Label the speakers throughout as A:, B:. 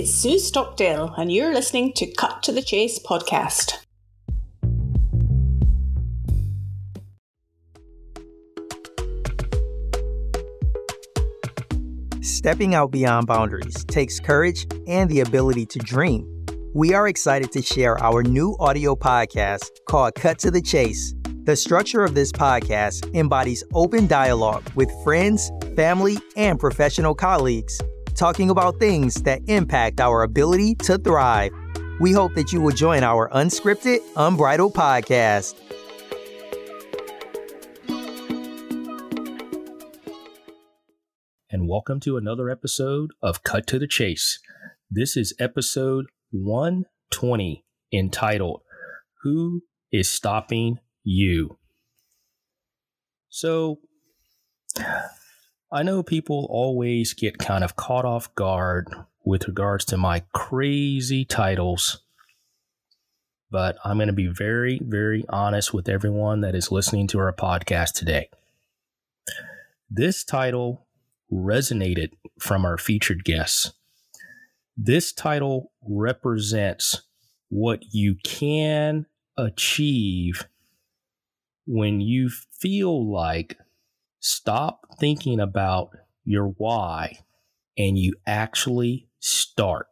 A: It's Sue Stockdale, and you're listening to Cut to the Chase podcast.
B: Stepping out beyond boundaries takes courage and the ability to dream. We are excited to share our new audio podcast called Cut to the Chase. The structure of this podcast embodies open dialogue with friends, family, and professional colleagues, talking about things that impact our ability to thrive. We hope that you will join our unscripted, unbridled podcast.
C: and welcome to another episode of Cut to the Chase. This is episode 120 entitled Who is Stopping You? So, I know people always get kind of caught off guard with regards to my crazy titles, but I'm going to be very, very honest with everyone that is listening to our podcast today. This title resonated from our featured guests. This title represents what you can achieve when you feel like stop thinking about your why and you actually start.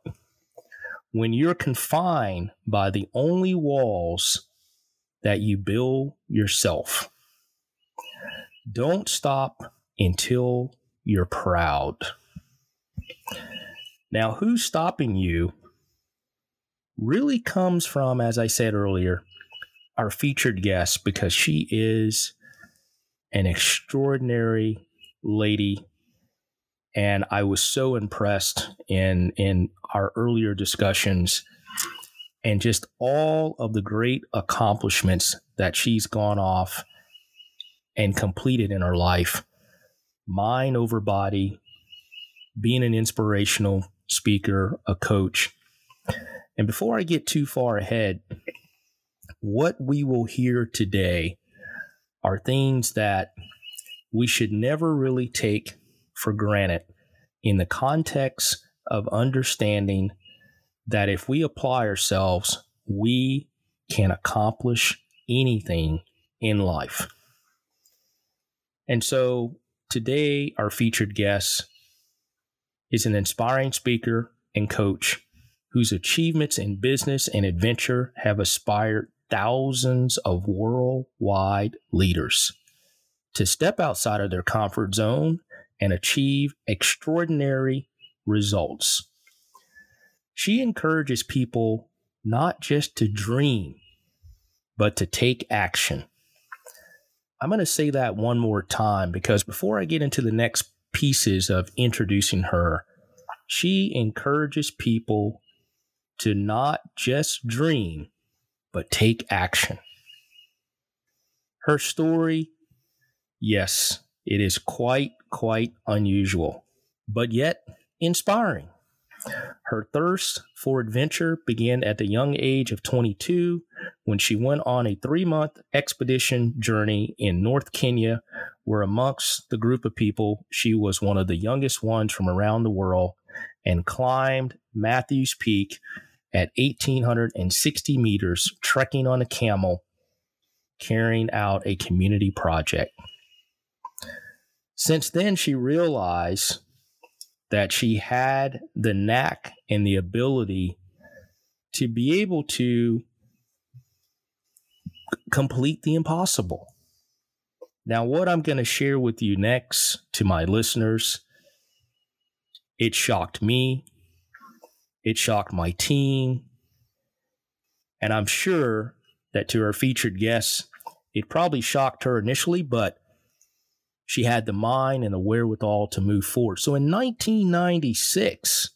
C: When you're confined by the only walls that you build yourself, don't stop until you're proud. Now, who's stopping you really comes from, as I said earlier, our featured guest because she is an extraordinary lady. And I was so impressed in in our earlier discussions and just all of the great accomplishments that she's gone off and completed in her life mind over body, being an inspirational speaker, a coach. And before I get too far ahead, what we will hear today are things that we should never really take for granted in the context of understanding that if we apply ourselves, we can accomplish anything in life. And so Today, our featured guest is an inspiring speaker and coach whose achievements in business and adventure have inspired thousands of worldwide leaders to step outside of their comfort zone and achieve extraordinary results. She encourages people not just to dream, but to take action. I'm going to say that one more time because before I get into the next pieces of introducing her, she encourages people to not just dream, but take action. Her story, yes, it is quite, quite unusual, but yet inspiring. Her thirst for adventure began at the young age of 22 when she went on a three month expedition journey in North Kenya, where, amongst the group of people, she was one of the youngest ones from around the world and climbed Matthews Peak at 1,860 meters, trekking on a camel, carrying out a community project. Since then, she realized that she had the knack and the ability to be able to complete the impossible. Now, what I'm going to share with you next to my listeners, it shocked me. It shocked my team. And I'm sure that to our featured guests, it probably shocked her initially, but she had the mind and the wherewithal to move forward. So in 1996,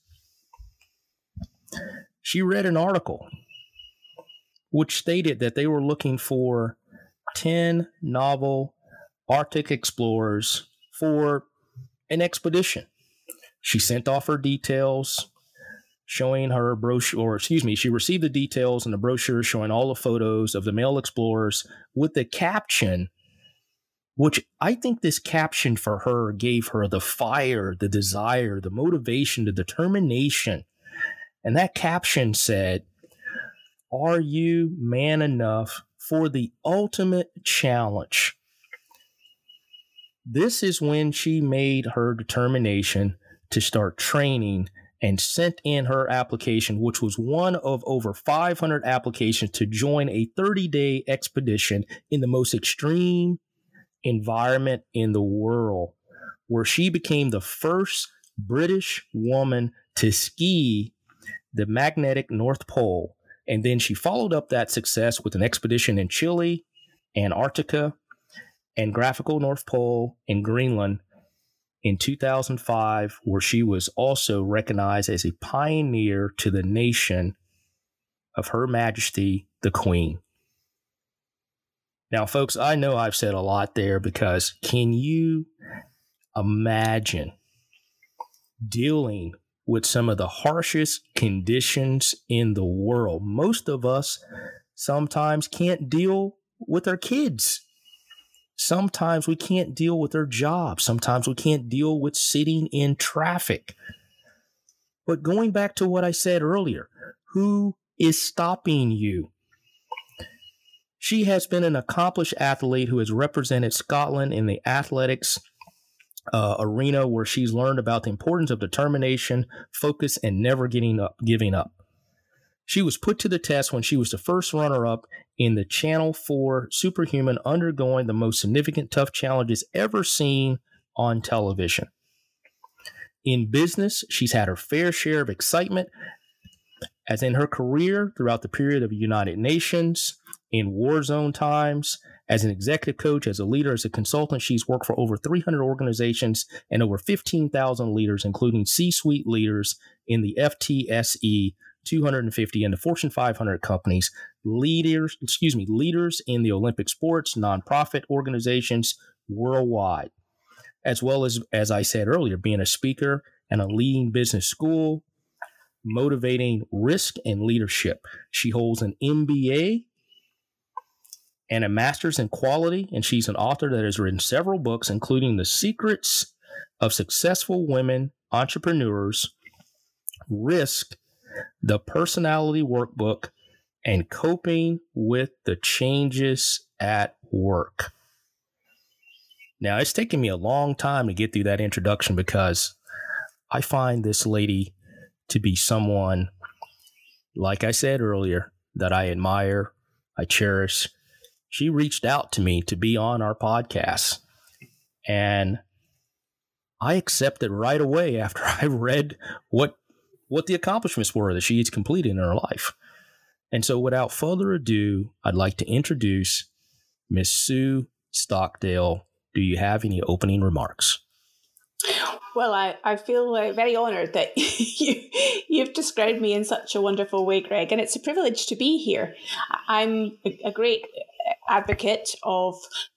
C: she read an article which stated that they were looking for 10 novel Arctic explorers for an expedition. She sent off her details showing her brochure, or excuse me, she received the details and the brochure showing all the photos of the male explorers with the caption which I think this caption for her gave her the fire, the desire, the motivation, the determination. And that caption said, Are you man enough for the ultimate challenge? This is when she made her determination to start training and sent in her application, which was one of over 500 applications to join a 30 day expedition in the most extreme environment in the world, where she became the first British woman to ski the magnetic North Pole. And then she followed up that success with an expedition in Chile, Antarctica, and graphical North Pole in Greenland in 2005, where she was also recognized as a pioneer to the nation of Her Majesty the Queen. Now, folks, I know I've said a lot there because can you imagine dealing with some of the harshest conditions in the world. Most of us sometimes can't deal with our kids. Sometimes we can't deal with our jobs. Sometimes we can't deal with sitting in traffic. But going back to what I said earlier, who is stopping you? She has been an accomplished athlete who has represented Scotland in the athletics uh, arena where she's learned about the importance of determination, focus, and never getting up, giving up. She was put to the test when she was the first runner up in the Channel 4 Superhuman, undergoing the most significant tough challenges ever seen on television. In business, she's had her fair share of excitement, as in her career throughout the period of United Nations, in war zone times, as an executive coach, as a leader, as a consultant, she's worked for over 300 organizations and over 15,000 leaders, including C suite leaders in the FTSE 250 and the Fortune 500 companies, leaders, excuse me, leaders in the Olympic sports, nonprofit organizations worldwide, as well as, as I said earlier, being a speaker and a leading business school, motivating risk and leadership. She holds an MBA and a master's in quality, and she's an author that has written several books, including The Secrets of Successful Women Entrepreneurs, Risk, The Personality Workbook, and Coping with the Changes at Work. Now, it's taken me a long time to get through that introduction because I find this lady to be someone, like I said earlier, that I admire, I cherish, she reached out to me to be on our podcast. And I accepted right away after I read what what the accomplishments were that she has completed in her life. And so without further ado, I'd like to introduce Miss Sue Stockdale. Do you have any opening remarks?
A: Well, I, I feel uh, very honoured that you, you've described me in such a wonderful way, Greg, and it's a privilege to be here. I'm a great advocate of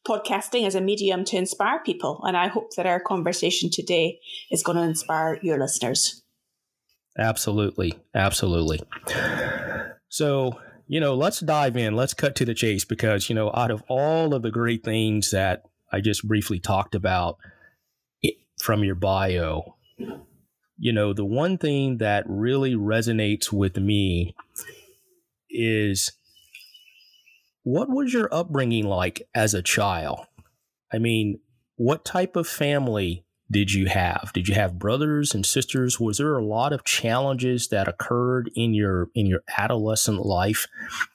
A: podcasting as a medium to inspire people. And I hope that our conversation today is going to inspire your listeners.
C: Absolutely. Absolutely. So, you know, let's dive in. Let's cut to the chase because, you know, out of all of the great things that I just briefly talked about from your bio, you know, the one thing that really resonates with me is what was your upbringing like as a child? I mean, what type of family did you have? Did you have brothers and sisters? Was there a lot of challenges that occurred in your in your adolescent life?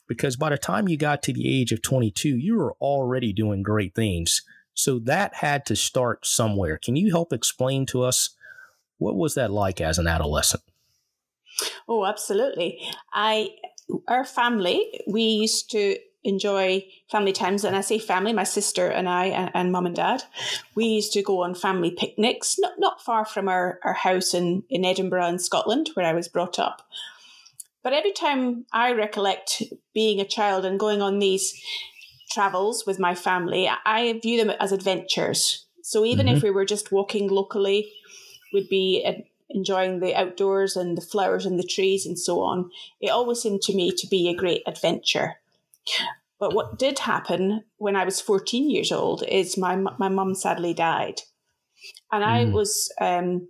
C: Because by the time you got to the age of 22, you were already doing great things. So that had to start somewhere. Can you help explain to us what was that like as an adolescent?
A: Oh, absolutely. I our family, we used to enjoy family times. And I say family, my sister and I and, and mum and dad, we used to go on family picnics, not, not far from our, our house in, in Edinburgh in Scotland, where I was brought up. But every time I recollect being a child and going on these travels with my family, I view them as adventures. So even mm-hmm. if we were just walking locally, we'd be enjoying the outdoors and the flowers and the trees and so on. It always seemed to me to be a great adventure. But what did happen when I was 14 years old is my my mum sadly died, and I mm. was um,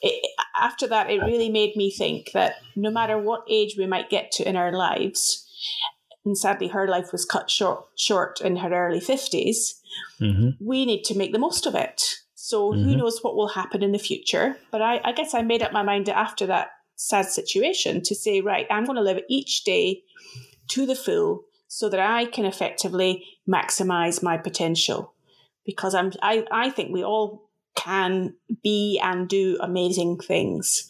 A: it, after that, it really made me think that no matter what age we might get to in our lives, and sadly her life was cut short short in her early 50s, mm-hmm. we need to make the most of it. So mm-hmm. who knows what will happen in the future? But I, I guess I made up my mind after that sad situation to say, right, I'm going to live each day to the full so that I can effectively maximize my potential. Because I'm I, I think we all can be and do amazing things.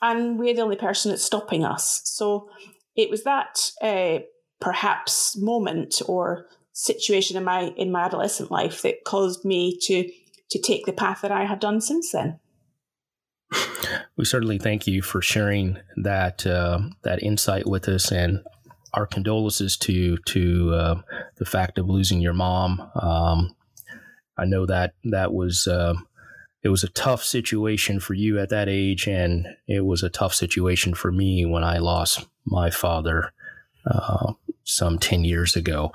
A: And we're the only person that's stopping us. So it was that uh, perhaps moment or situation in my in my adolescent life that caused me to to take the path that I have done since then.
C: We certainly thank you for sharing that uh, that insight with us, and our condolences to to uh, the fact of losing your mom. Um, I know that that was uh, it was a tough situation for you at that age, and it was a tough situation for me when I lost my father uh, some ten years ago.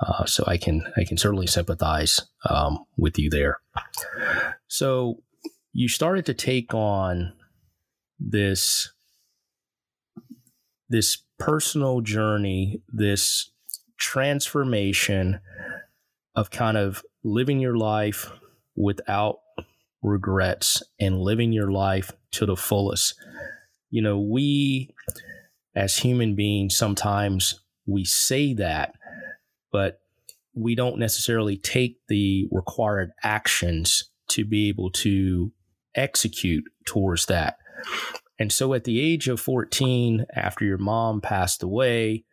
C: Uh, so I can I can certainly sympathize um, with you there. So you started to take on this this personal journey, this transformation of kind of living your life without regrets and living your life to the fullest. You know, we as human beings sometimes we say that, but we don't necessarily take the required actions to be able to execute towards that. And so at the age of 14, after your mom passed away,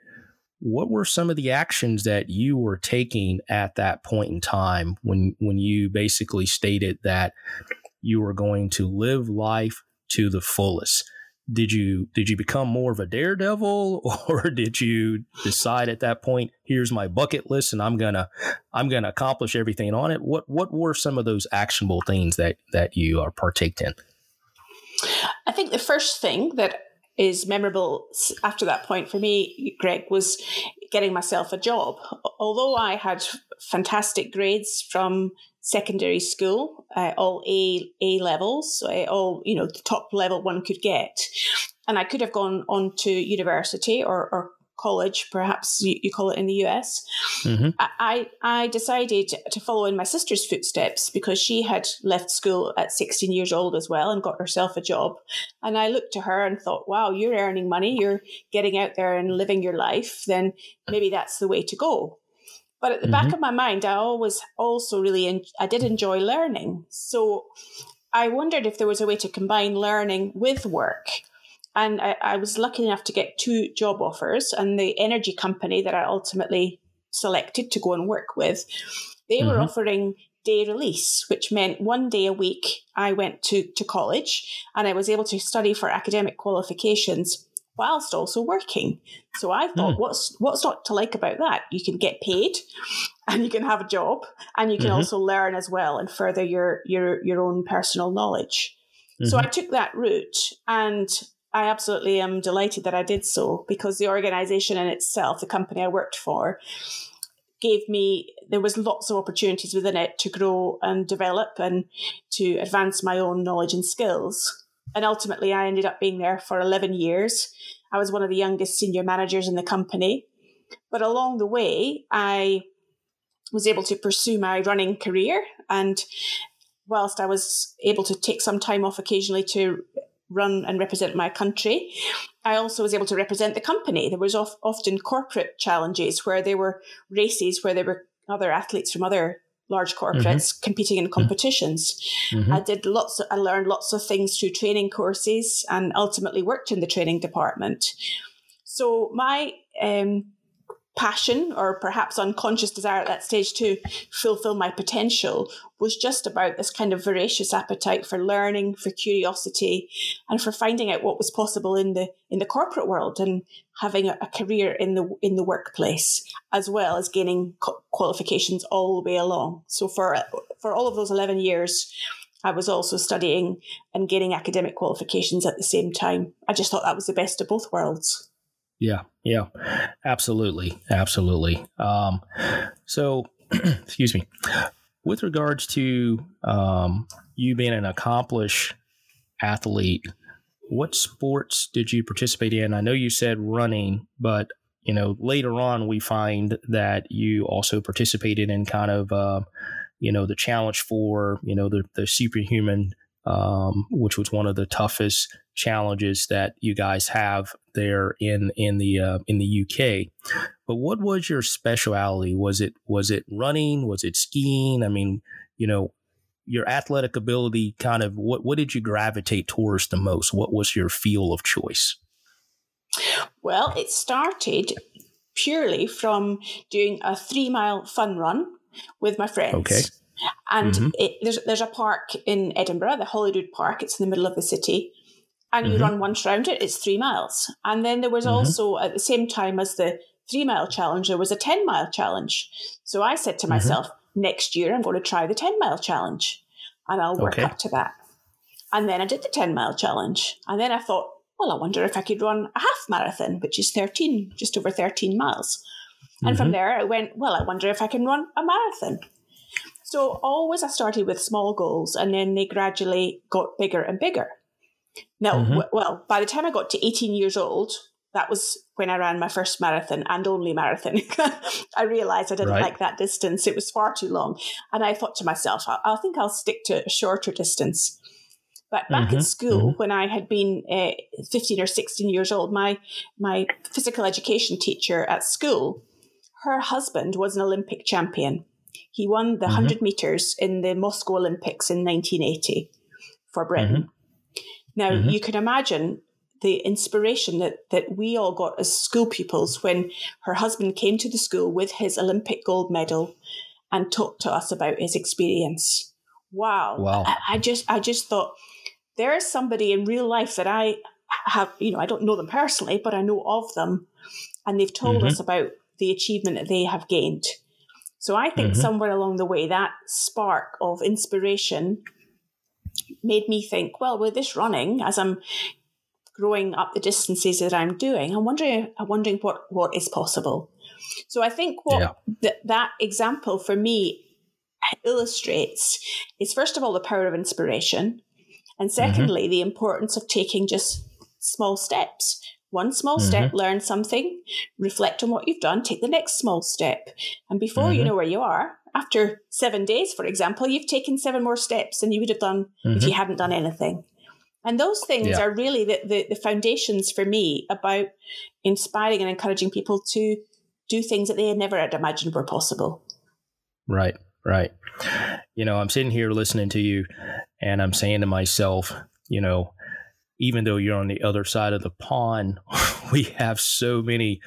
C: what were some of the actions that you were taking at that point in time when when you basically stated that you were going to live life to the fullest? did you did you become more of a daredevil or did you decide at that point here's my bucket list and i'm gonna i'm gonna accomplish everything on it what what were some of those actionable things that that you are partaked in
A: i think the first thing that is memorable after that point for me greg was getting myself a job. Although i had fantastic grades from secondary school, uh, all A A levels, uh, all you know, the top level one could get, and I could have gone on to university or, or college, perhaps you, call it in the US. Mm-hmm. I I decided to follow in my sister's footsteps because she had left school at 16 years old as well and got herself a job. And I looked to her and thought, wow, you're earning money, you're getting out there and living your life, then maybe that's the way to go. But at the mm-hmm. back of my mind, I always also really, en- I did enjoy learning. So I wondered if there was a way to combine learning with work. And I, I was lucky enough to get two job offers, and the energy company that I ultimately selected to go and work with, they mm-hmm. were offering day release, which meant one day a week I went to, to college and I was able to study for academic qualifications whilst also working. So I thought, mm. what's what's not to like about that? You can get paid, and you can have a job, and you can mm-hmm. also learn as well and further your your your own personal knowledge. Mm-hmm. So I took that route, and I absolutely am delighted that I did so because the organization in itself, the company I worked for, gave me there was lots of opportunities within it to grow and develop and to advance my own knowledge and skills and ultimately I ended up being there for 11 years. I was one of the youngest senior managers in the company. But along the way, I was able to pursue my running career. And whilst I was able to take some time off occasionally to run and represent my country, I also was able to represent the company. There was often corporate challenges where there were races where there were other athletes from other large corporates mm-hmm. competing in competitions. Mm-hmm. I did lots of, I learned lots of things through training courses and ultimately worked in the training department. So my um, passion or perhaps unconscious desire at that stage to fulfill my potential was just about this kind of voracious appetite for learning for curiosity and for finding out what was possible in the in the corporate world and having a, a career in the in the workplace as well as gaining co- qualifications all the way along so for for all of those 11 years I was also studying and gaining academic qualifications at the same time. I just thought that was the best of both worlds.
C: Yeah, yeah, absolutely, absolutely. Um, so, excuse me. With regards to um, you being an accomplished athlete, what sports did you participate in? I know you said running, but you know later on we find that you also participated in kind of uh, you know the challenge for you know the the superhuman, um, which was one of the toughest challenges that you guys have there in in the uh, in the UK. But what was your specialty? Was it was it running? Was it skiing? I mean, you know, your athletic ability kind of what what did you gravitate towards the most? What was your field of choice?
A: Well, it started purely from doing a three mile fun run with my friends.
C: Okay.
A: And mm-hmm. it, there's there's a park in Edinburgh, the Holyrood Park. It's in the middle of the city, and mm-hmm. you run once round it. It's three miles. And then there was mm-hmm. also at the same time as the three mile challenge, there was a ten mile challenge. So I said to mm-hmm. myself, next year I'm going to try the ten mile challenge, and I'll work okay. up to that. And then I did the ten mile challenge, and then I thought, well, I wonder if I could run a half marathon, which is thirteen, just over thirteen miles. And from mm-hmm. there, I went, well, I wonder if I can run a marathon. So always I started with small goals and then they gradually got bigger and bigger. Now, mm-hmm. w- well, by the time I got to 18 years old, that was when I ran my first marathon and only marathon. I realized I didn't right. like that distance. It was far too long. And I thought to myself, I, I think I'll stick to a shorter distance. But back mm-hmm. at school, mm-hmm. when I had been uh, 15 or 16 years old, my, my physical education teacher at school, her husband was an Olympic champion. He won the mm-hmm. 100 meters in the Moscow Olympics in 1980 for Britain. Mm-hmm. Now, mm-hmm. you can imagine the inspiration that, that we all got as school pupils when her husband came to the school with his Olympic gold medal and talked to us about his experience. Wow.
C: Wow.
A: I, I just I just thought there is somebody in real life that I have, you know, I don't know them personally, but I know of them. And they've told mm-hmm. us about the achievement that they have gained. So I think mm-hmm. somewhere along the way, that spark of inspiration made me think, well, with this running, as I'm growing up the distances that I'm doing, I'm wondering, I'm wondering what, what is possible. So I think what yeah. th- that example for me illustrates is first of all the power of inspiration, and mm-hmm. secondly mm-hmm. the importance of taking just small steps. One small mm-hmm. step, learn something, reflect on what you've done, take the next small step. And before mm-hmm. you know where you are, after seven days, for example, you've taken seven more steps than you would have done mm-hmm. if you hadn't done anything. And those things yeah. are really the, the, the foundations for me about inspiring and encouraging people to do things that they had never had imagined were possible.
C: Right, right. You know, I'm sitting here listening to you and I'm saying to myself, you know, even though you're on the other side of the pond, we have so many,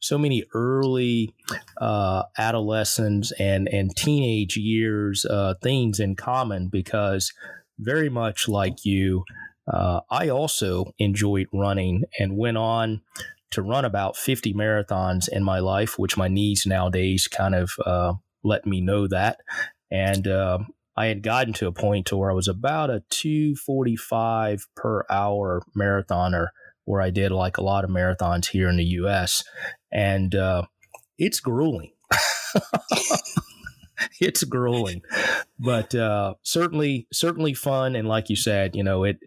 C: so many early uh, adolescence and and teenage years uh, things in common because very much like you, uh, I also enjoyed running and went on to run about 50 marathons in my life, which my knees nowadays kind of uh, let me know that. And uh, I had gotten to a point to where I was about a 245 per hour marathoner, where I did like a lot of marathons here in the US. And uh, it's grueling. it's grueling, but uh, certainly, certainly fun. And like you said, you know, it,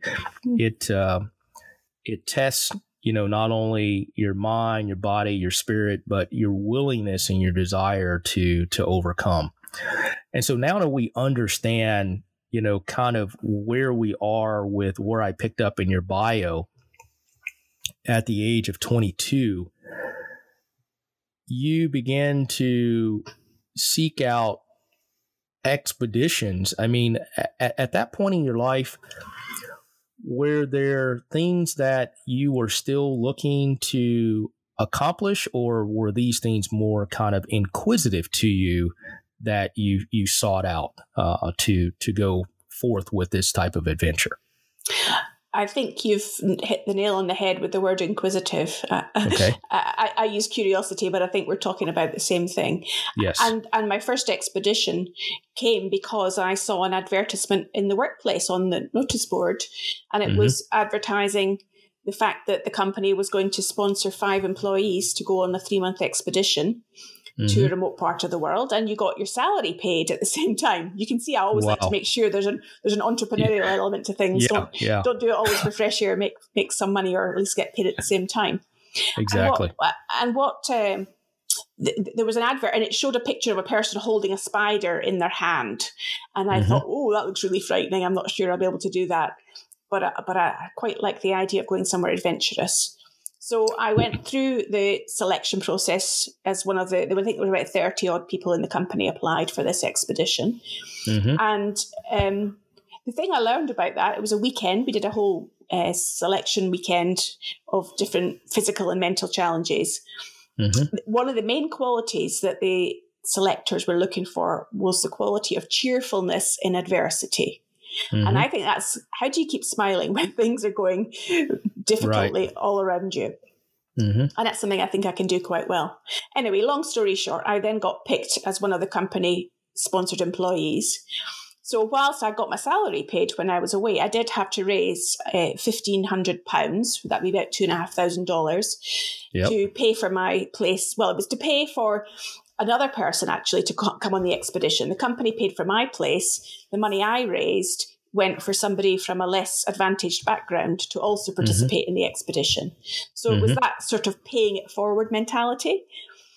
C: it, uh, it tests you know, not only your mind, your body, your spirit, but your willingness and your desire to to overcome. And so now that we understand, you know, kind of where we are with where I picked up in your bio at the age of 22, you began to seek out expeditions. I mean, at, at that point in your life, were there things that you were still looking to accomplish, or were these things more kind of inquisitive to you that you you sought out uh, to to go forth with this type of adventure?
A: I think you've hit the nail on the head with the word inquisitive. Uh, okay. I, I, use curiosity, but I think we're talking about the same thing.
C: Yes.
A: And and my first expedition came because I saw an advertisement in the workplace on the notice board, and it mm-hmm. was advertising the fact that the company was going to sponsor five employees to go on a three month expedition mm-hmm. to a remote part of the world and you got your salary paid at the same time. You can see I always wow. like to make sure there's an there's an entrepreneurial yeah. element to things.
C: Yeah,
A: don't
C: yeah.
A: don't do it always for fresh air, make make some money or at least get paid at the same time.
C: Exactly.
A: And what, and what um, th- there was an advert and it showed a picture of a person holding a spider in their hand. And I mm-hmm. thought, oh, that looks really frightening. I'm not sure I'll be able to do that. But, uh, but I quite like the idea of going somewhere adventurous. So I went through the selection process as one of the, I think there were about 30 odd people in the company applied for this expedition. Mm-hmm. And um, the thing I learned about that, it was a weekend. We did a whole uh, selection weekend of different physical and mental challenges. Mm-hmm. One of the main qualities that the selectors were looking for was the quality of cheerfulness in adversity. Mm-hmm. And I think that's how do you keep smiling when things are going difficultly right. all around you? Mm-hmm. And that's something I think I can do quite well. Anyway, long story short, I then got picked as one of the company sponsored employees. So whilst I got my salary paid when I was away, I did have to raise uh, fifteen hundred pounds. That'd be about two and a half thousand dollars to pay for my place. Well, it was to pay for another person actually to co- come on the expedition. The company paid for my place. The money I raised went for somebody from a less advantaged background to also mm-hmm. participate mm-hmm. in the expedition. So mm-hmm. it was mm-hmm. that sort of paying it forward mentality.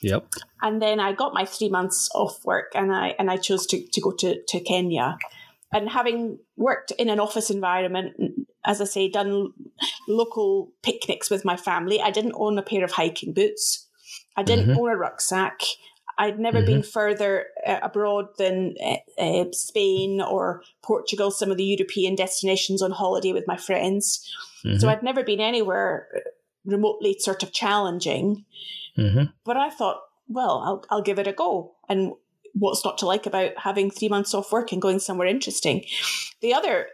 C: Yep.
A: And then I got my three months off work and I and I chose to, to go to, to Kenya. And having worked in an office environment, as I say, done local picnics with my family, I didn't own a pair of hiking boots. I didn't mm-hmm. own a rucksack. I'd never mm-hmm. been further uh, abroad than uh, uh, Spain or Portugal, some of the European destinations on holiday with my friends. Mm-hmm. So I'd never been anywhere remotely sort of challenging. Mm-hmm. But I thought, well, I'll, I'll give it a go. And what's not to like about having three months off work and going somewhere interesting? The other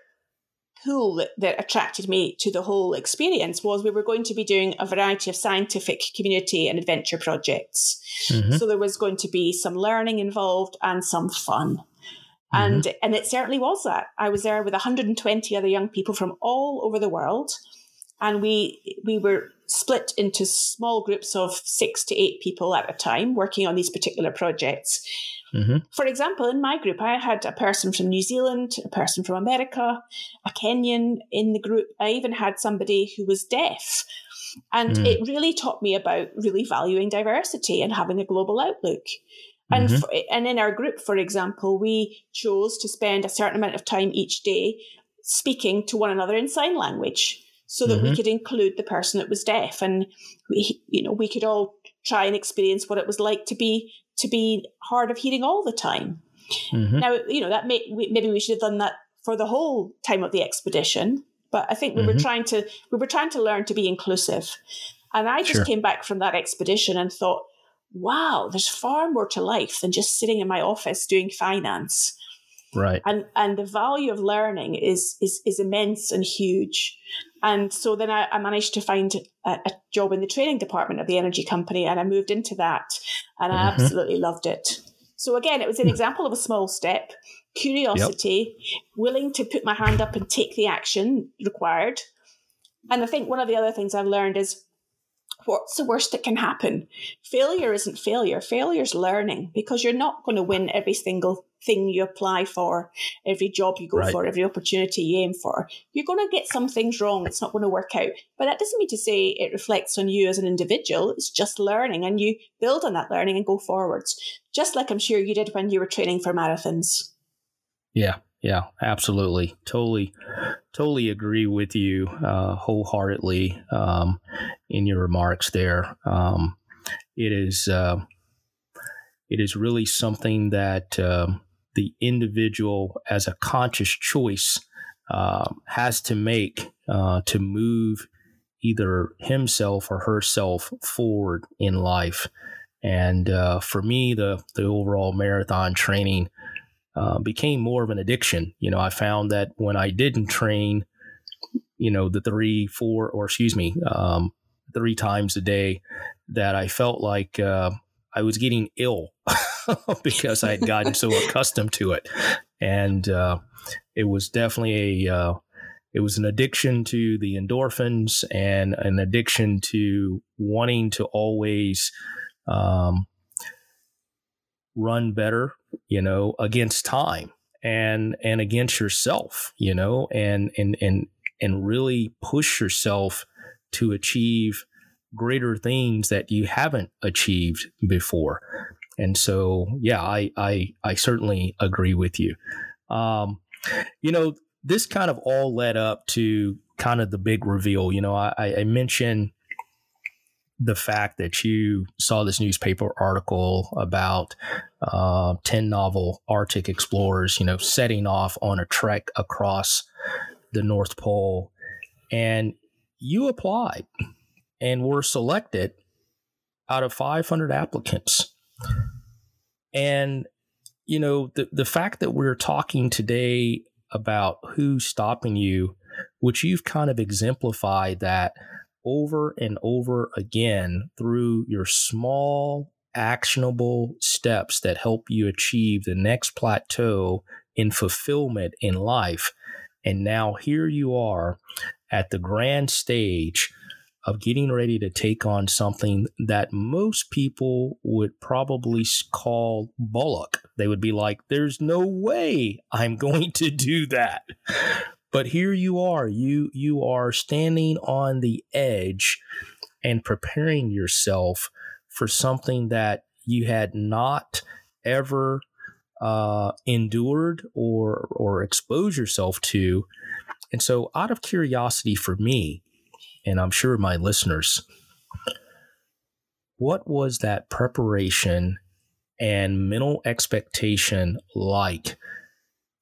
A: pull that, that attracted me to the whole experience was we were going to be doing a variety of scientific community and adventure projects. Mm-hmm. So there was going to be some learning involved and some fun. Mm-hmm. And and it certainly was that. I was there with 120 other young people from all over the world and we we were split into small groups of six to eight people at a time working on these particular projects. Mm-hmm. For example, in my group, I had a person from New Zealand, a person from America, a Kenyan in the group. I even had somebody who was deaf. And mm. it really taught me about really valuing diversity and having a global outlook. And, mm-hmm. for, and in our group, for example, we chose to spend a certain amount of time each day speaking to one another in sign language so that mm-hmm. we could include the person that was deaf and we you know we could all try and experience what it was like to be to be hard of hearing all the time mm-hmm. now you know that may, maybe we should have done that for the whole time of the expedition but i think we mm-hmm. were trying to we were trying to learn to be inclusive and i just sure. came back from that expedition and thought wow there's far more to life than just sitting in my office doing finance
C: right
A: and and the value of learning is is is immense and huge and so then I, I managed to find a, a, job in the training department of the energy company and I moved into that and I mm-hmm. absolutely loved it. So again, it was an hmm. example of a small step, curiosity, yep. willing to put my hand up and take the action required. And I think one of the other things I've learned is what's the worst that can happen? Failure isn't failure. Failure is learning because you're not going to win every single thing you apply for, every job you go right. for, every opportunity you aim for. You're going to get some things wrong. It's not going to work out. But that doesn't mean to say it reflects on you as an individual. It's just learning and you build on that learning and go forwards. Just like I'm sure you did when you were training for marathons.
C: Yeah, yeah, absolutely. Totally, totally agree with you uh, wholeheartedly um, in your remarks there. Um, it is, uh, it is really something that um, the individual, as a conscious choice, uh, has to make uh, to move either himself or herself forward in life. And uh, for me, the the overall marathon training uh, became more of an addiction. You know, I found that when I didn't train, you know, the three, four, or excuse me, um, three times a day, that I felt like uh, I was getting ill because I had gotten so accustomed to it, and uh, it was definitely a uh, it was an addiction to the endorphins and an addiction to wanting to always um, run better, you know, against time and and against yourself, you know, and and and and really push yourself to achieve greater things that you haven't achieved before. And so, yeah, I I I certainly agree with you. Um, you know, this kind of all led up to kind of the big reveal. You know, I, I mentioned the fact that you saw this newspaper article about uh, 10 novel Arctic explorers, you know, setting off on a trek across the North Pole. And you applied and were selected out of 500 applicants. And, you know, the, the fact that we're talking today about who's stopping you, which you've kind of exemplified that over and over again through your small, actionable steps that help you achieve the next plateau in fulfillment in life. And now here you are at the grand stage of getting ready to take on something that most people would probably call bullock. They would be like, there's no way I'm going to do that. But here you are, you you are standing on the edge and preparing yourself for something that you had not ever uh, endured or or exposed yourself to. And so, out of curiosity for me, and I'm sure my listeners, what was that preparation and mental expectation like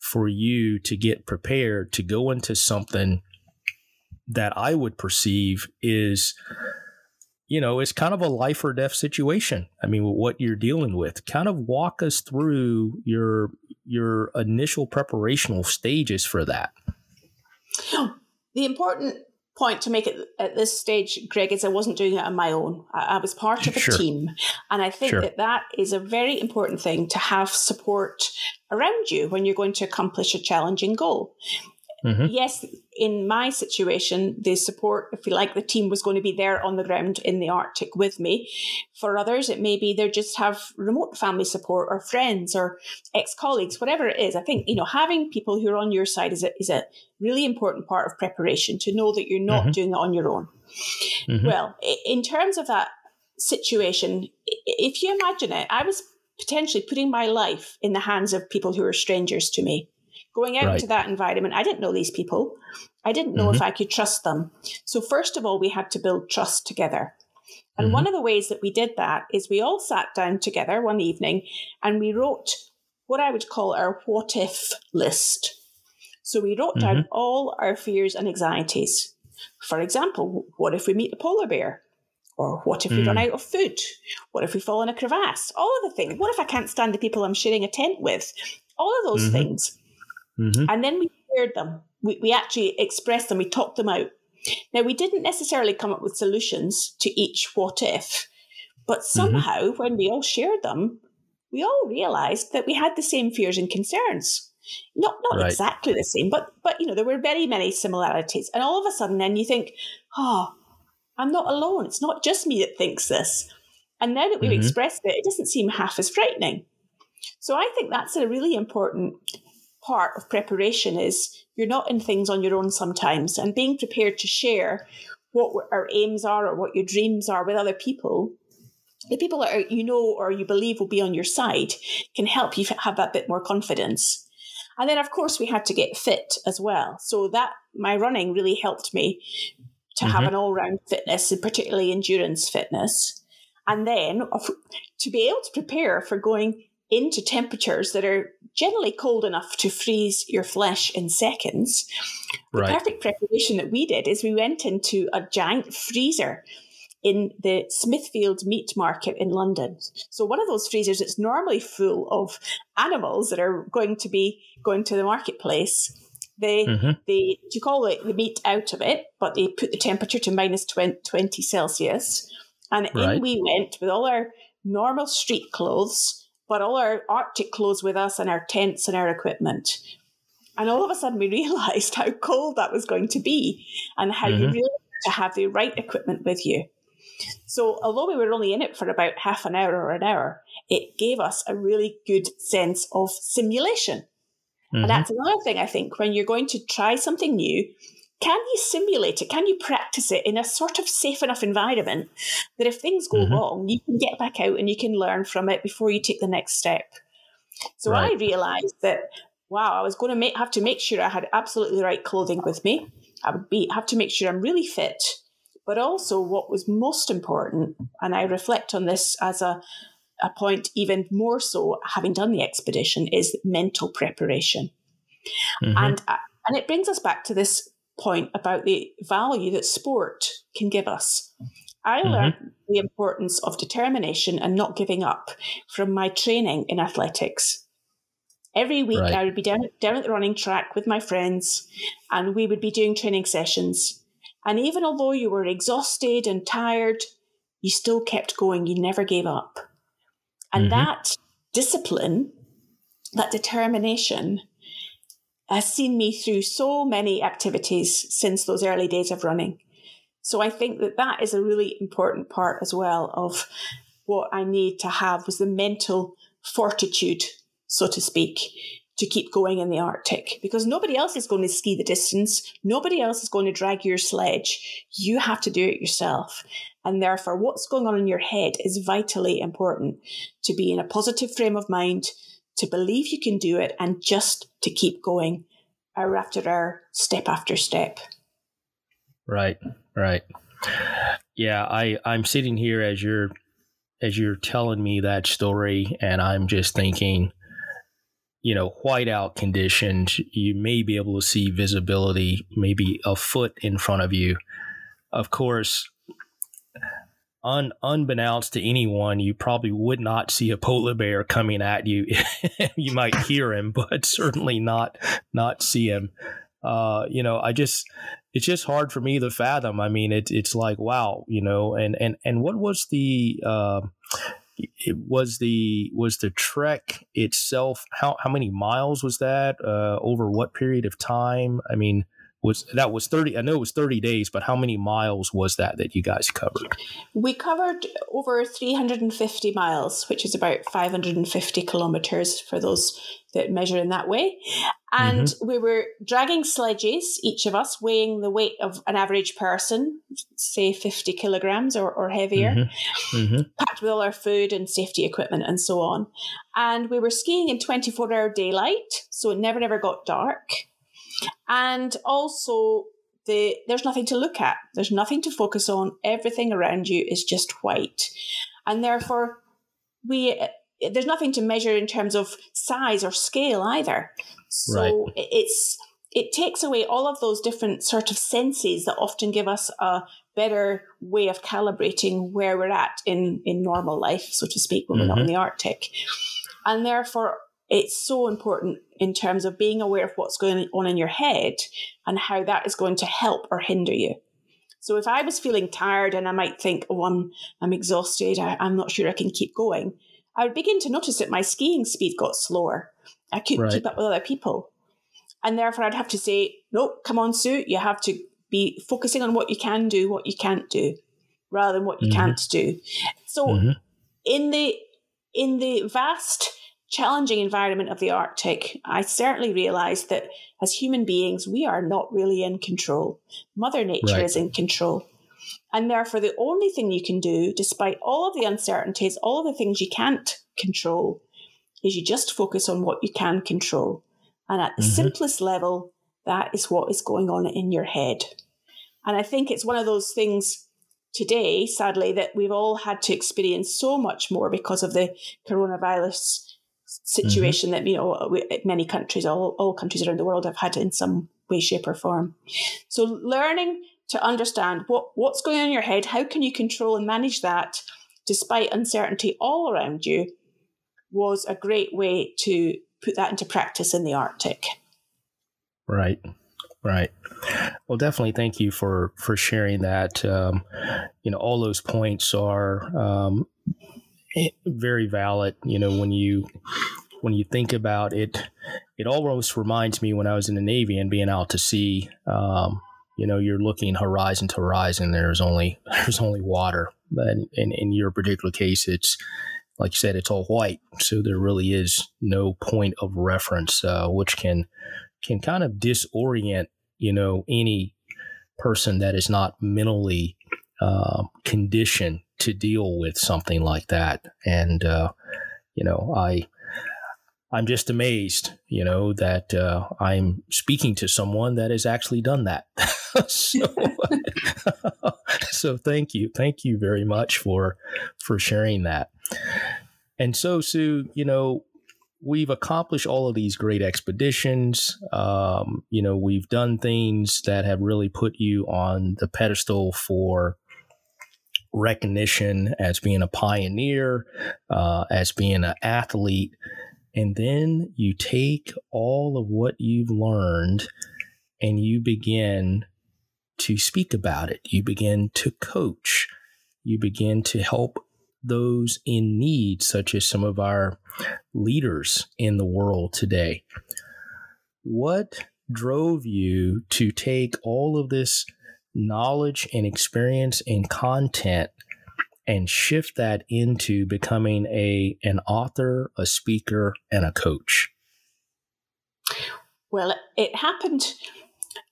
C: for you to get prepared to go into something that I would perceive is, you know, it's kind of a life or death situation. I mean, what you're dealing with. Kind of walk us through your your initial preparational stages for that.
A: The important point to make it at this stage, Greg, is I wasn't doing it on my own. I, I was part of a sure. team. And I think sure. that that is a very important thing to have support around you when you're going to accomplish a challenging goal. Mm-hmm. Yes, in my situation, the support, if you like, the team was going to be there on the ground in the Arctic with me. For others, it may be they just have remote family support or friends or ex colleagues, whatever it is. I think, you know, having people who are on your side is a, is a really important part of preparation to know that you're not mm-hmm. doing it on your own. Mm-hmm. Well, in terms of that situation, if you imagine it, I was potentially putting my life in the hands of people who are strangers to me. Going out right. into that environment, I didn't know these people. I didn't know mm-hmm. if I could trust them. So, first of all, we had to build trust together. And mm-hmm. one of the ways that we did that is we all sat down together one evening and we wrote what I would call our what if list. So, we wrote mm-hmm. down all our fears and anxieties. For example, what if we meet a polar bear? Or what if we mm. run out of food? What if we fall in a crevasse? All of the things. What if I can't stand the people I'm sharing a tent with? All of those mm-hmm. things. Mm-hmm. And then we shared them. We, we actually expressed them, we talked them out. Now, we didn't necessarily come up with solutions to each what if, but mm-hmm. somehow mm-hmm. when we all shared them, we all realized that we had the same fears and concerns. Not not right. exactly the same, but but you know, there were very many similarities. And all of a sudden then you think, oh, I'm not alone. It's not just me that thinks this. And now that we've mm-hmm. expressed it, it doesn't seem half as frightening. So I think that's a really important part of preparation is you're not in things on your own sometimes and being prepared to share what our aims are or what your dreams are with other people the people that you know or you believe will be on your side can help you have that bit more confidence. And then of course we had to get fit as well. So that my running really helped me to mm-hmm. have an all-round fitness and particularly endurance fitness. And then to be able to prepare for going into temperatures that are generally cold enough to freeze your flesh in seconds. Right. The perfect preparation that we did is we went into a giant freezer in the Smithfield Meat Market in London. So one of those freezers that's normally full of animals that are going to be going to the marketplace. They mm-hmm. they you call it the meat out of it, but they put the temperature to minus 20 Celsius. And right. in we went with all our normal street clothes but all our Arctic clothes with us and our tents and our equipment. And all of a sudden, we realized how cold that was going to be and how mm-hmm. you really to have the right equipment with you. So, although we were only in it for about half an hour or an hour, it gave us a really good sense of simulation. Mm-hmm. And that's another thing I think when you're going to try something new, can you simulate it? Can you practice it in a sort of safe enough environment that if things go mm-hmm. wrong, you can get back out and you can learn from it before you take the next step? So right. I realized that, wow, I was going to make, have to make sure I had absolutely the right clothing with me. I would be have to make sure I'm really fit, but also what was most important, and I reflect on this as a a point even more so having done the expedition is mental preparation. Mm-hmm. And uh, and it brings us back to this point about the value that sport can give us. I mm-hmm. learned the importance of determination and not giving up from my training in athletics. Every week, right. I would be down, down at the running track with my friends, and we would be doing training sessions. And even although you were exhausted and tired, you still kept going. You never gave up. And mm-hmm. that discipline, that determination, has seen me through so many activities since those early days of running. So I think that that is a really important part as well of what I need to have was the mental fortitude, so to speak, to keep going in the Arctic because nobody else is going to ski the distance. Nobody else is going to drag your sledge. You have to do it yourself. And therefore, what's going on in your head is vitally important to be in a positive frame of mind, to believe you can do it, and just to keep going hour after hour, step after step.
C: Right, right. Yeah, I, I'm sitting here as you're as you're telling me that story, and I'm just thinking, you know, whiteout conditions, you may be able to see visibility maybe a foot in front of you. Of course, un, unbeknownst to anyone, you probably would not see a polar bear coming at you. you might hear him, but certainly not not see him. Uh, you know, I just it's just hard for me to fathom. I mean, it's it's like wow, you know, and and and what was the uh, it was the was the trek itself? How how many miles was that? Uh, over what period of time? I mean, was that was 30 i know it was 30 days but how many miles was that that you guys covered
A: we covered over 350 miles which is about 550 kilometers for those that measure in that way and mm-hmm. we were dragging sledges each of us weighing the weight of an average person say 50 kilograms or, or heavier mm-hmm. Mm-hmm. packed with all our food and safety equipment and so on and we were skiing in 24 hour daylight so it never never got dark and also, the, there's nothing to look at. There's nothing to focus on. Everything around you is just white. And therefore, we there's nothing to measure in terms of size or scale either. So right. it's it takes away all of those different sort of senses that often give us a better way of calibrating where we're at in in normal life, so to speak, when mm-hmm. we're not in mm-hmm. the Arctic. And therefore, it's so important in terms of being aware of what's going on in your head and how that is going to help or hinder you. So if I was feeling tired and I might think, oh, I'm, I'm exhausted, I, am not sure I can keep going, I would begin to notice that my skiing speed got slower. I couldn't right. keep up with other people. And therefore I'd have to say, nope, come on, Sue, you have to be focusing on what you can do, what you can't do, rather than what you mm-hmm. can't do. So mm-hmm. in the in the vast challenging environment of the Arctic, I certainly realized that as human beings, we are not really in control. Mother Nature right. is in control. And therefore, the only thing you can do, despite all of the uncertainties, all of the things you can't control, is you just focus on what you can control. And at the mm-hmm. simplest level, that is what is going on in your head. And I think it's one of those things today, sadly, that we've all had to experience so much more because of the coronavirus situation mm-hmm. that you know many countries, all all countries around the world, have had in some way, shape, or form. So learning to understand what what's going on in your head, how can you control and manage that, despite uncertainty all around you, was a great way to put that into practice in the Arctic.
C: Right. Right. Well, definitely. Thank you for for sharing that. Um, you know, all those points are um, very valid. You know, when you when you think about it, it almost reminds me when I was in the Navy and being out to sea. Um, you know, you're looking horizon to horizon. There's only there's only water, but in, in your particular case, it's like you said, it's all white, so there really is no point of reference, uh, which can can kind of disorient you know any person that is not mentally uh, conditioned to deal with something like that. And uh, you know, I I'm just amazed, you know, that uh, I'm speaking to someone that has actually done that. so, so thank you, thank you very much for for sharing that. And so, Sue, you know, we've accomplished all of these great expeditions. Um, you know, we've done things that have really put you on the pedestal for recognition as being a pioneer, uh, as being an athlete. And then you take all of what you've learned and you begin to speak about it. You begin to coach. You begin to help those in need, such as some of our leaders in the world today. What drove you to take all of this knowledge and experience and content and shift that into becoming a an author, a speaker, and a coach?
A: Well, it happened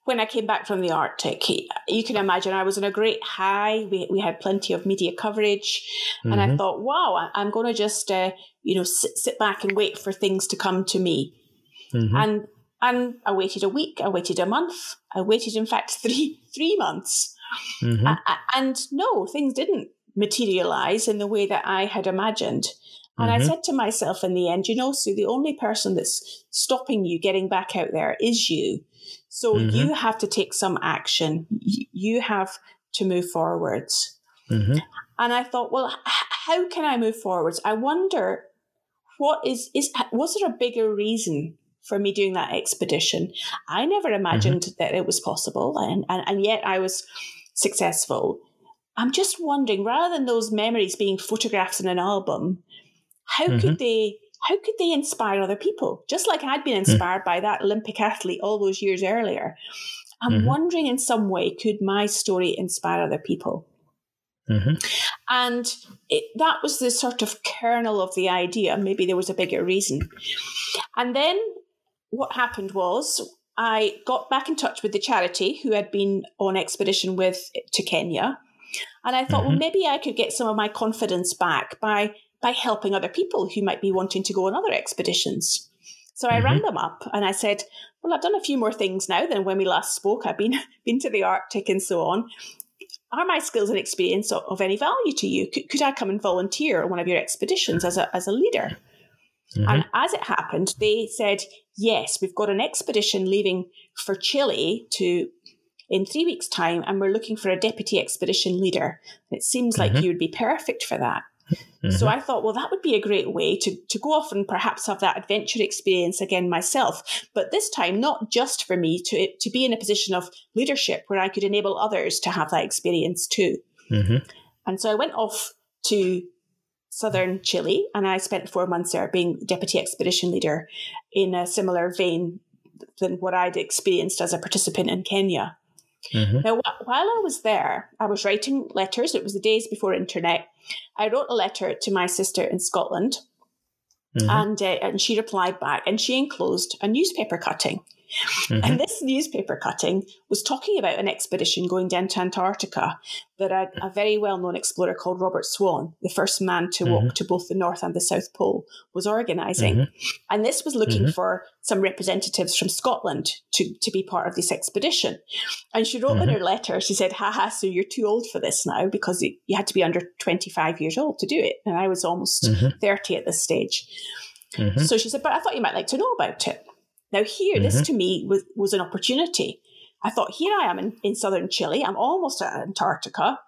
A: when I came back from the Arctic. You can imagine I was on a great high. We, we had plenty of media coverage, mm-hmm. and I mm-hmm. thought, wow, I'm going to just uh, you know sit, sit back and wait for things to come to me. Mm-hmm. And and I waited a week, I waited a month, I waited, in fact, three three months. Mm-hmm. I, I, and no, things didn't materialize in the way that I had imagined. And mm-hmm. I said to myself in the end, you know, so the only person that's stopping you getting back out there is you. So mm-hmm. you have to take some action. You have to move forwards. Mm-hmm. And I thought, well, how can I move forwards? I wonder what is is was there a bigger reason for me doing that expedition? I never imagined mm-hmm. that it was possible, and, and and yet I was successful. I'm just wondering, rather than those memories being photographs in an album, how mm-hmm. could they how could they inspire other people? Just like I'd been mm-hmm. inspired mm-hmm. by that Olympic athlete all those years earlier. I'm mm-hmm. wondering in some way, could my story inspire other people? Mm-hmm. And it, that was the sort of kernel of the idea. Maybe there was a bigger reason. And then what happened was I got back in touch with the charity who had been on expedition with to Kenya. And I thought, well, mm-hmm. maybe I could get some of my confidence back by by helping other people who might be wanting to go on other expeditions. So I mm-hmm. rang them up and I said, Well, I've done a few more things now than when we last spoke. I've been been to the Arctic and so on. Are my skills and experience of, of any value to you? Could, could, I come and volunteer on one of your expeditions as a, as a leader? Mm-hmm. And as it happened, they said, Yes, we've got an expedition leaving for Chile to in three weeks' time, and we're looking for a deputy expedition leader. It seems mm-hmm. like you would be perfect for that. Mm-hmm. So I thought, well, that would be a great way to, to go off and perhaps have that adventure experience again myself. But this time, not just for me, to, to be in a position of leadership where I could enable others to have that experience too. Mm-hmm. And so I went off to southern Chile and I spent four months there being deputy expedition leader in a similar vein than what I'd experienced as a participant in Kenya. Mm-hmm. Now, while I was there, I was writing letters. It was the days before internet. I wrote a letter to my sister in Scotland, mm-hmm. and uh, and she replied back, and she enclosed a newspaper cutting Mm-hmm. And this newspaper cutting was talking about an expedition going down to Antarctica that a, a very well known explorer called Robert Swan, the first man to mm-hmm. walk to both the North and the South Pole, was organizing. Mm-hmm. And this was looking mm-hmm. for some representatives from Scotland to, to be part of this expedition. And she wrote in mm-hmm. her letter, she said, haha, so you're too old for this now because you had to be under 25 years old to do it. And I was almost mm-hmm. 30 at this stage. So she said, but I thought you might like to know about it. Now, here, mm-hmm. this to me was, was an opportunity. I thought, here I am in, in southern Chile. I'm almost at Antarctica,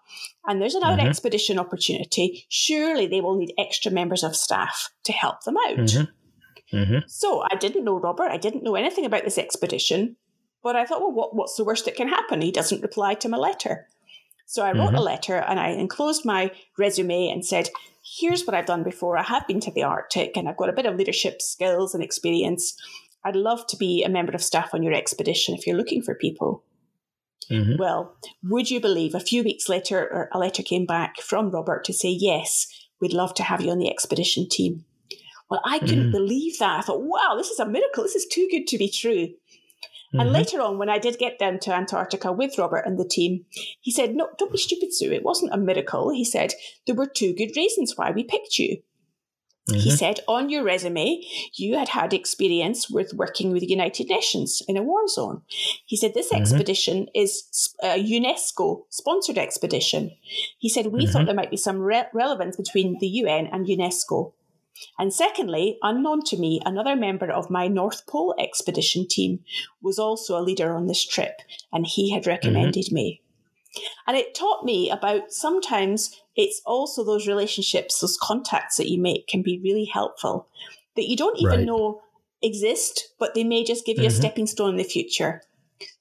A: and there's another mm-hmm. expedition opportunity. Surely they will need extra members of staff to help them out. Mm-hmm. mm-hmm. So I didn't know Robert. I didn't know anything about this expedition, but I thought, well, what, what's the worst that can happen? He doesn't reply to my letter. So I wrote a mm-hmm. letter and I enclosed my resume and said, here's what I've done before. I have been to the Arctic and I've got a bit of leadership skills and experience. I'd love to be a member of staff on your expedition if you're looking for people. Mm-hmm. Well, would you believe a few weeks later, a letter came back from Robert to say, yes, We'd love to have you on the expedition team. Well, I couldn't mm. believe that. I thought, wow, this is a miracle. This is too good to be true. Mm-hmm. And later on, when I did get down to Antarctica with Robert and the team, he said, No, don't be stupid, Sue. It wasn't a miracle. He said, There were two good reasons why we picked you. Mm-hmm. He said, On your resume, you had had experience with working with the United Nations in a war zone. He said, This mm-hmm. expedition is a UNESCO sponsored expedition. He said, We thought mm-hmm. there might be some re- relevance between the UN and UNESCO. And secondly, unknown to me, another member of my North Pole expedition team was also a leader on this trip, and he had recommended mm-hmm. me. And it taught me about sometimes it's also those relationships, those contacts that you make can be really helpful that you don't even right. know exist, but they may just give you mm-hmm. a stepping stone in the future.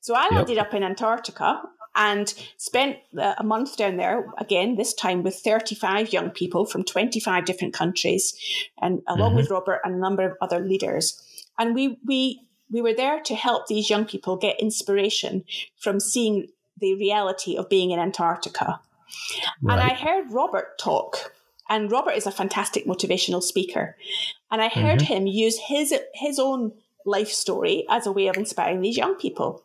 A: So I yep. ended up in Antarctica and spent uh, a month down there again this time with 35 young people from 25 different countries and along mm-hmm. with robert and a number of other leaders and we we we were there to help these young people get inspiration from seeing the reality of being in antarctica right. and i heard robert talk and robert is a fantastic motivational speaker and i heard mm-hmm. him use his his own life story as a way of inspiring these young people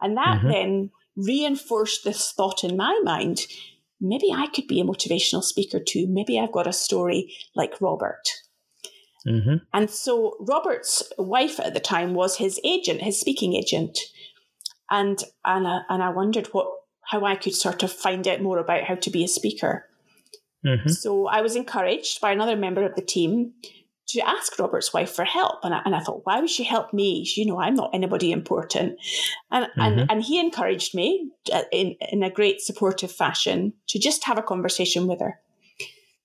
A: and that mm-hmm. then reinforced this thought in my mind maybe I could be a motivational speaker too. Maybe I've got a story like Robert. Mm-hmm. And so Robert's wife at the time was his agent, his speaking agent. And and I, and I wondered what how I could sort of find out more about how to be a speaker. Mm-hmm. So I was encouraged by another member of the team to ask Robert's wife for help. And I, and I thought, why would she help me? You know, I'm not anybody important. And, mm-hmm. and, and he encouraged me uh, in, in a great supportive fashion to just have a conversation with her.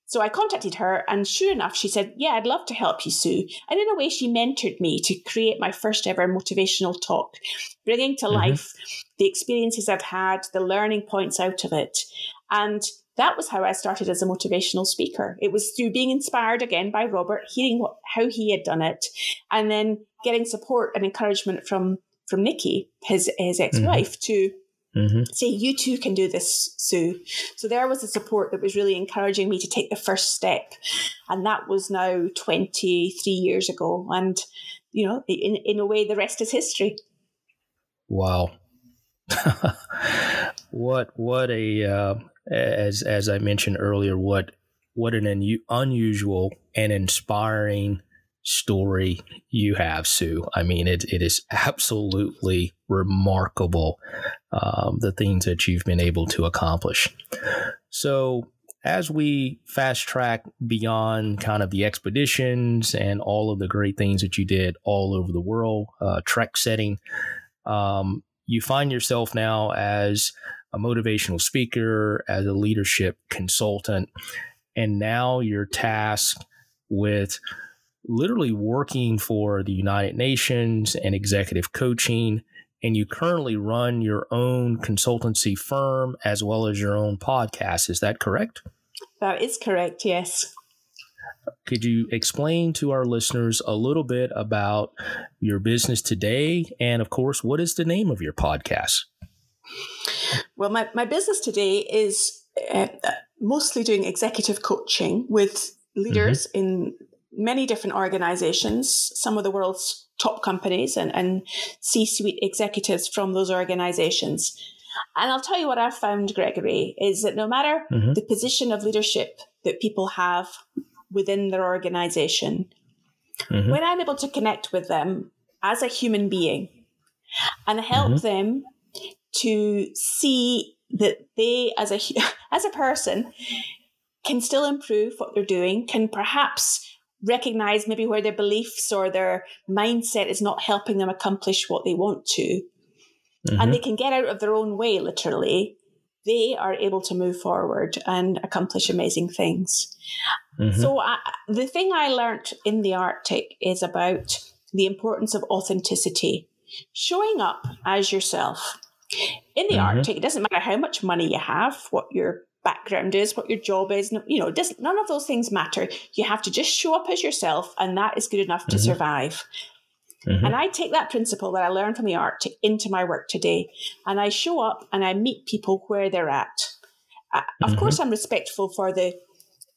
A: So I contacted her, and sure enough, she said, Yeah, I'd love to help you, Sue. And in a way, she mentored me to create my first ever motivational talk, bringing to mm-hmm. life the experiences I've had, the learning points out of it. And that was how I started as a motivational speaker. It was through being inspired again by Robert, hearing what, how he had done it, and then getting support and encouragement from from Nikki, his his ex wife, mm-hmm. to mm-hmm. say, "You too can do this, Sue." So there was a support that was really encouraging me to take the first step, and that was now twenty three years ago. And you know, in in a way, the rest is history.
C: Wow. what what a uh, as as I mentioned earlier, what what an un- unusual and inspiring story you have, Sue. I mean, it it is absolutely remarkable um, the things that you've been able to accomplish. So. As we fast track beyond kind of the expeditions and all of the great things that you did all over the world, uh, trek setting, um, you find yourself now as a motivational speaker, as a leadership consultant, and now you're tasked with literally working for the United Nations and executive coaching. And you currently run your own consultancy firm as well as your own podcast. Is that correct?
A: That is correct, yes.
C: Could you explain to our listeners a little bit about your business today? And of course, what is the name of your podcast?
A: Well, my, my business today is uh, mostly doing executive coaching with leaders mm-hmm. in many different organizations, some of the world's top companies and, and C suite executives from those organizations. And I'll tell you what I've found, Gregory, is that no matter mm-hmm. the position of leadership that people have within their organization, mm-hmm. when I'm able to connect with them as a human being and help mm-hmm. them to see that they as a as a person can still improve what they're doing can perhaps recognize maybe where their beliefs or their mindset is not helping them accomplish what they want to mm-hmm. and they can get out of their own way literally they are able to move forward and accomplish amazing things mm-hmm. so I, the thing i learned in the arctic is about the importance of authenticity showing up as yourself in the mm-hmm. Arctic, it doesn't matter how much money you have, what your background is, what your job is. You know, does none of those things matter. You have to just show up as yourself, and that is good enough to mm-hmm. survive. Mm-hmm. And I take that principle that I learned from the Arctic into my work today, and I show up and I meet people where they're at. Of mm-hmm. course, I'm respectful for the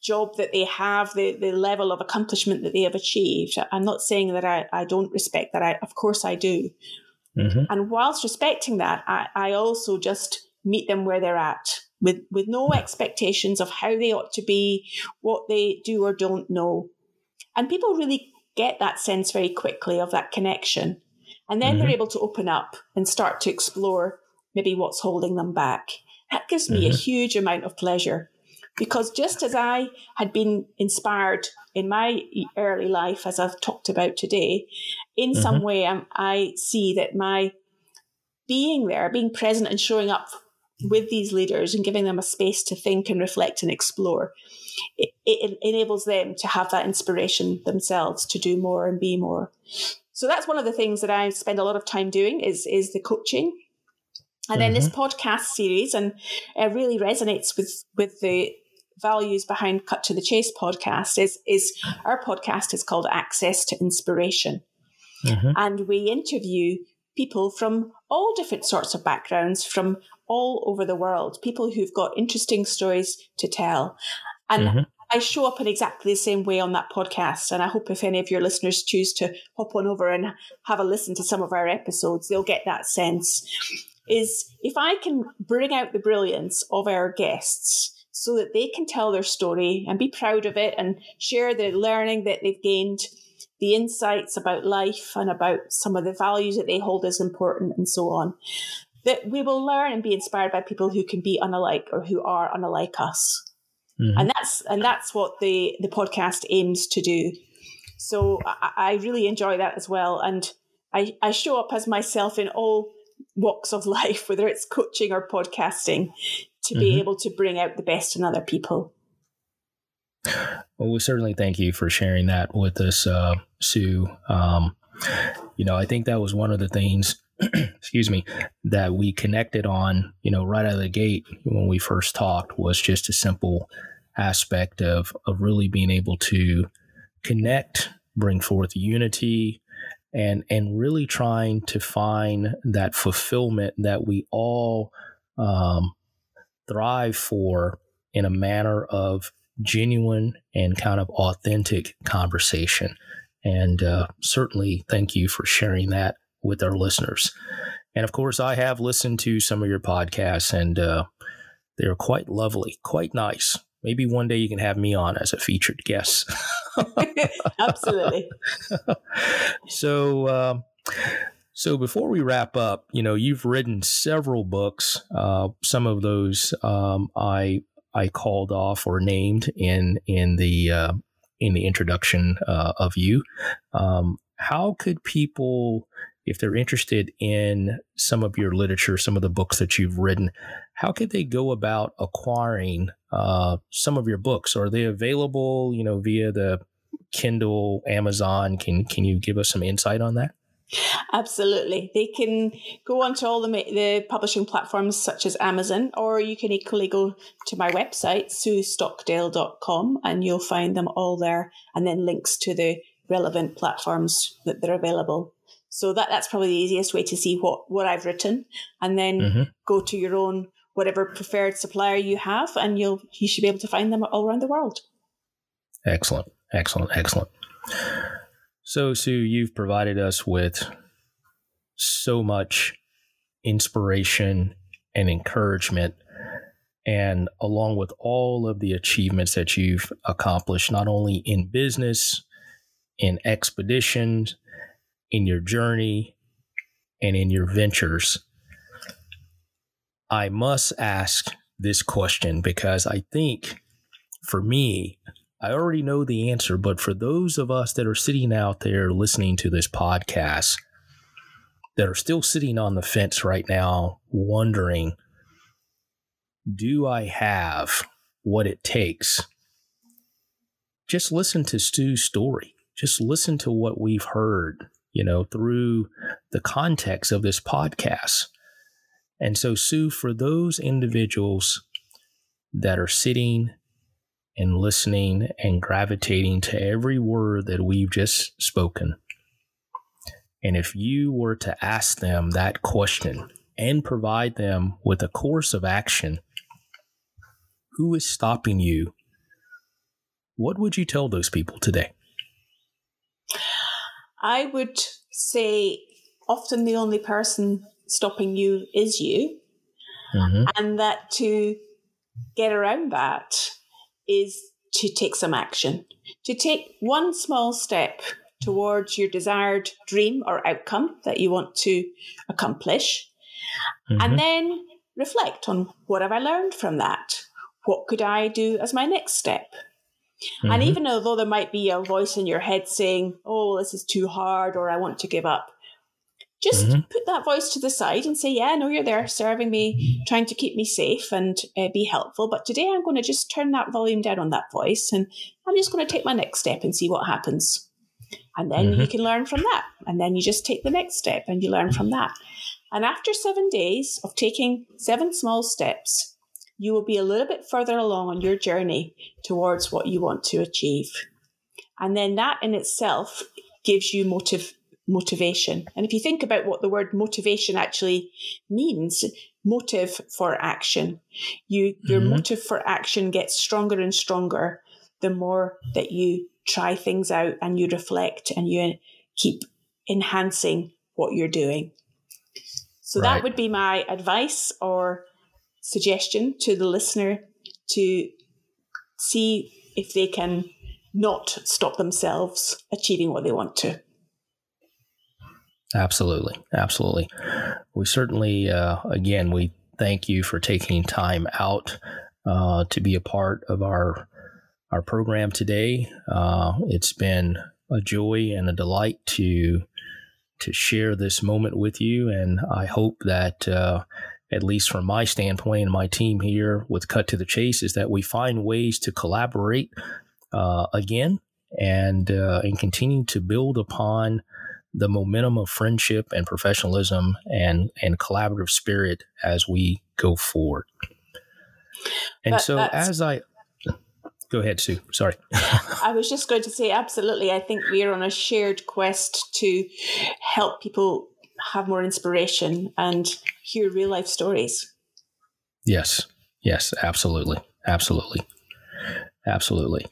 A: job that they have, the, the level of accomplishment that they have achieved. I'm not saying that I, I don't respect that. I, of course I do. Mm-hmm. And whilst respecting that, I, I also just meet them where they're at with, with no expectations of how they ought to be, what they do or don't know. And people really get that sense very quickly of that connection. And then mm-hmm. they're able to open up and start to explore maybe what's holding them back. That gives me mm-hmm. a huge amount of pleasure because just as I had been inspired in my early life, as I've talked about today, in mm-hmm. some way I'm, I see that my being there, being present and showing up with these leaders and giving them a space to think and reflect and explore, it, it enables them to have that inspiration themselves to do more and be more. So that's one of the things that I spend a lot of time doing is is the coaching and then mm-hmm. this podcast series, and it really resonates with with the values behind Cut to the Chase podcast. Is is our podcast is called Access to Inspiration, mm-hmm. and we interview people from all different sorts of backgrounds from all over the world. People who've got interesting stories to tell, and. Mm-hmm. I show up in exactly the same way on that podcast. And I hope if any of your listeners choose to hop on over and have a listen to some of our episodes, they'll get that sense is if I can bring out the brilliance of our guests so that they can tell their story and be proud of it and share the learning that they've gained, the insights about life and about some of the values that they hold as important and so on, that we will learn and be inspired by people who can be unlike or who are unlike us. Mm-hmm. And that's and that's what the the podcast aims to do. So I, I really enjoy that as well. And I, I show up as myself in all walks of life, whether it's coaching or podcasting, to be mm-hmm. able to bring out the best in other people.
C: Well, we certainly thank you for sharing that with us, uh, Sue. Um, you know, I think that was one of the things, excuse me, that we connected on, you know, right out of the gate when we first talked was just a simple aspect of, of really being able to connect, bring forth unity, and and really trying to find that fulfillment that we all um, thrive for in a manner of genuine and kind of authentic conversation. And uh, certainly, thank you for sharing that with our listeners. And of course, I have listened to some of your podcasts, and uh, they're quite lovely, quite nice. Maybe one day you can have me on as a featured guest.
A: Absolutely.
C: so, um, so before we wrap up, you know, you've written several books. Uh, some of those um, I I called off or named in in the uh, in the introduction uh, of you. Um, how could people, if they're interested in some of your literature, some of the books that you've written, how could they go about acquiring uh, some of your books? Are they available, you know, via the Kindle, Amazon? Can can you give us some insight on that?
A: Absolutely. They can go onto all the, the publishing platforms such as Amazon, or you can equally go to my website, suestockdale.com, and you'll find them all there, and then links to the relevant platforms that they're available. So that, that's probably the easiest way to see what, what I've written, and then mm-hmm. go to your own whatever preferred supplier you have, and you'll you should be able to find them all around the world.
C: Excellent, excellent, excellent. So, Sue, you've provided us with so much inspiration and encouragement. And along with all of the achievements that you've accomplished, not only in business, in expeditions, in your journey, and in your ventures, I must ask this question because I think for me, I already know the answer, but for those of us that are sitting out there listening to this podcast, that are still sitting on the fence right now, wondering, do I have what it takes? Just listen to Sue's story. Just listen to what we've heard, you know, through the context of this podcast. And so, Sue, for those individuals that are sitting and listening and gravitating to every word that we've just spoken, and if you were to ask them that question and provide them with a course of action, who is stopping you what would you tell those people today?
A: I would say often the only person stopping you is you. Mm-hmm. And that to get around that is to take some action, to take one small step towards your desired dream or outcome that you want to accomplish. Mm-hmm. And then reflect on what have I learned from that? What could I do as my next step? Mm-hmm. And even although there might be a voice in your head saying, oh, this is too hard or I want to give up, just mm-hmm. put that voice to the side and say, yeah, I know you're there serving me, trying to keep me safe and uh, be helpful. But today I'm going to just turn that volume down on that voice and I'm just going to take my next step and see what happens. And then mm-hmm. you can learn from that. And then you just take the next step and you learn from that. And after seven days of taking seven small steps, you will be a little bit further along on your journey towards what you want to achieve. And then that in itself gives you motive motivation. And if you think about what the word motivation actually means, motive for action, you your mm-hmm. motive for action gets stronger and stronger the more that you try things out and you reflect and you keep enhancing what you're doing. So right. that would be my advice or suggestion to the listener to see if they can not stop themselves achieving what they want to.
C: Absolutely. Absolutely. We certainly, uh, again, we thank you for taking time out uh, to be a part of our our program today. Uh, it's been a joy and a delight to to share this moment with you, and I hope that. Uh, at least from my standpoint and my team here with Cut to the Chase, is that we find ways to collaborate uh, again and uh, and continue to build upon the momentum of friendship and professionalism and and collaborative spirit as we go forward. And so as I go ahead, Sue. Sorry.
A: I was just going to say absolutely. I think we are on a shared quest to help people have more inspiration and hear real life stories.
C: Yes. Yes, absolutely. Absolutely. Absolutely.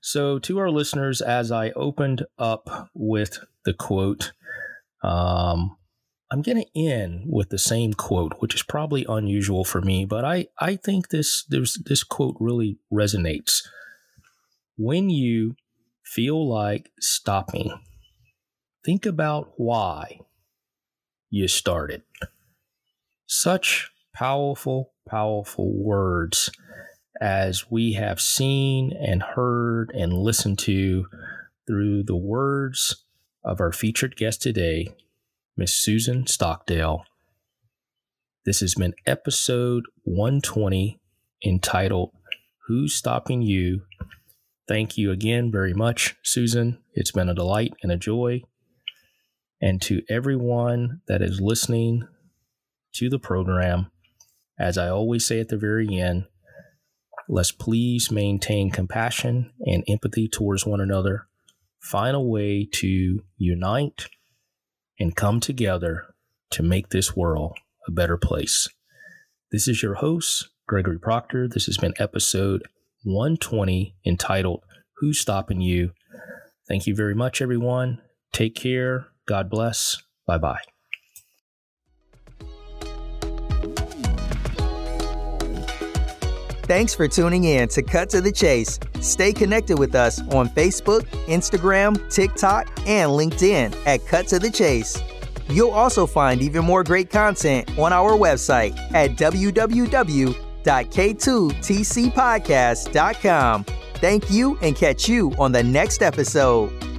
C: So, to our listeners, as I opened up with the quote, um, I'm going to end with the same quote, which is probably unusual for me, but I, I think this there's this quote really resonates. When you feel like stopping, think about why you started. Such powerful, powerful words as we have seen and heard and listened to through the words of our featured guest today, Miss Susan Stockdale. This has been episode 120 entitled Who's Stopping You? Thank you again very much, Susan. It's been a delight and a joy. And to everyone that is listening to the program, as I always say at the very end, Let's please maintain compassion and empathy towards one another. Find a way to unite and come together to make this world a better place. This is your host, Gregory Proctor. This has been episode 120 entitled Who's Stopping You? Thank you very much, everyone. Take care. God bless. Bye bye.
B: Thanks for tuning in to Cut to the Chase. Stay connected with us on Facebook, Instagram, TikTok, and LinkedIn at Cut to the Chase. You'll also find even more great content on our website at www.k2tcpodcast.com. Thank you and catch you on the next episode.